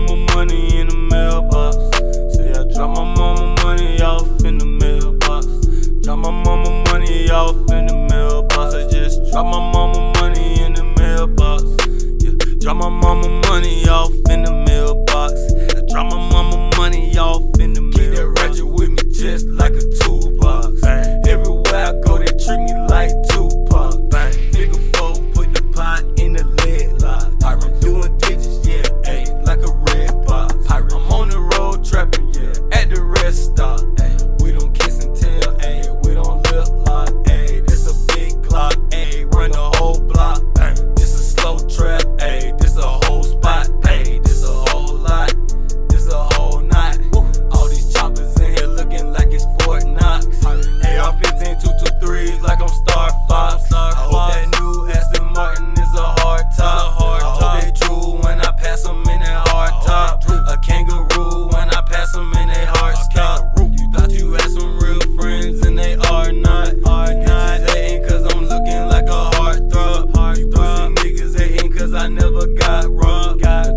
mama money in the mailbox. Say I drop my mama money off in the mailbox. Drop my mama money off in the mailbox. I just drop my mama money in the mailbox. Yeah, drop my mama money off in the mailbox. I drop my mama money off in the mailbox. Keep that ratchet with me just like a tool. never got wrong. Got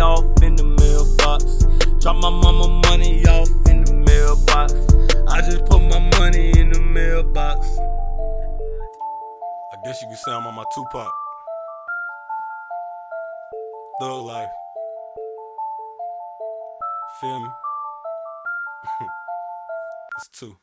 off in the mailbox. Drop my mama money off in the mailbox. I just put my money in the mailbox. I guess you could say I'm on my Tupac. Thug life. Feel me? it's two.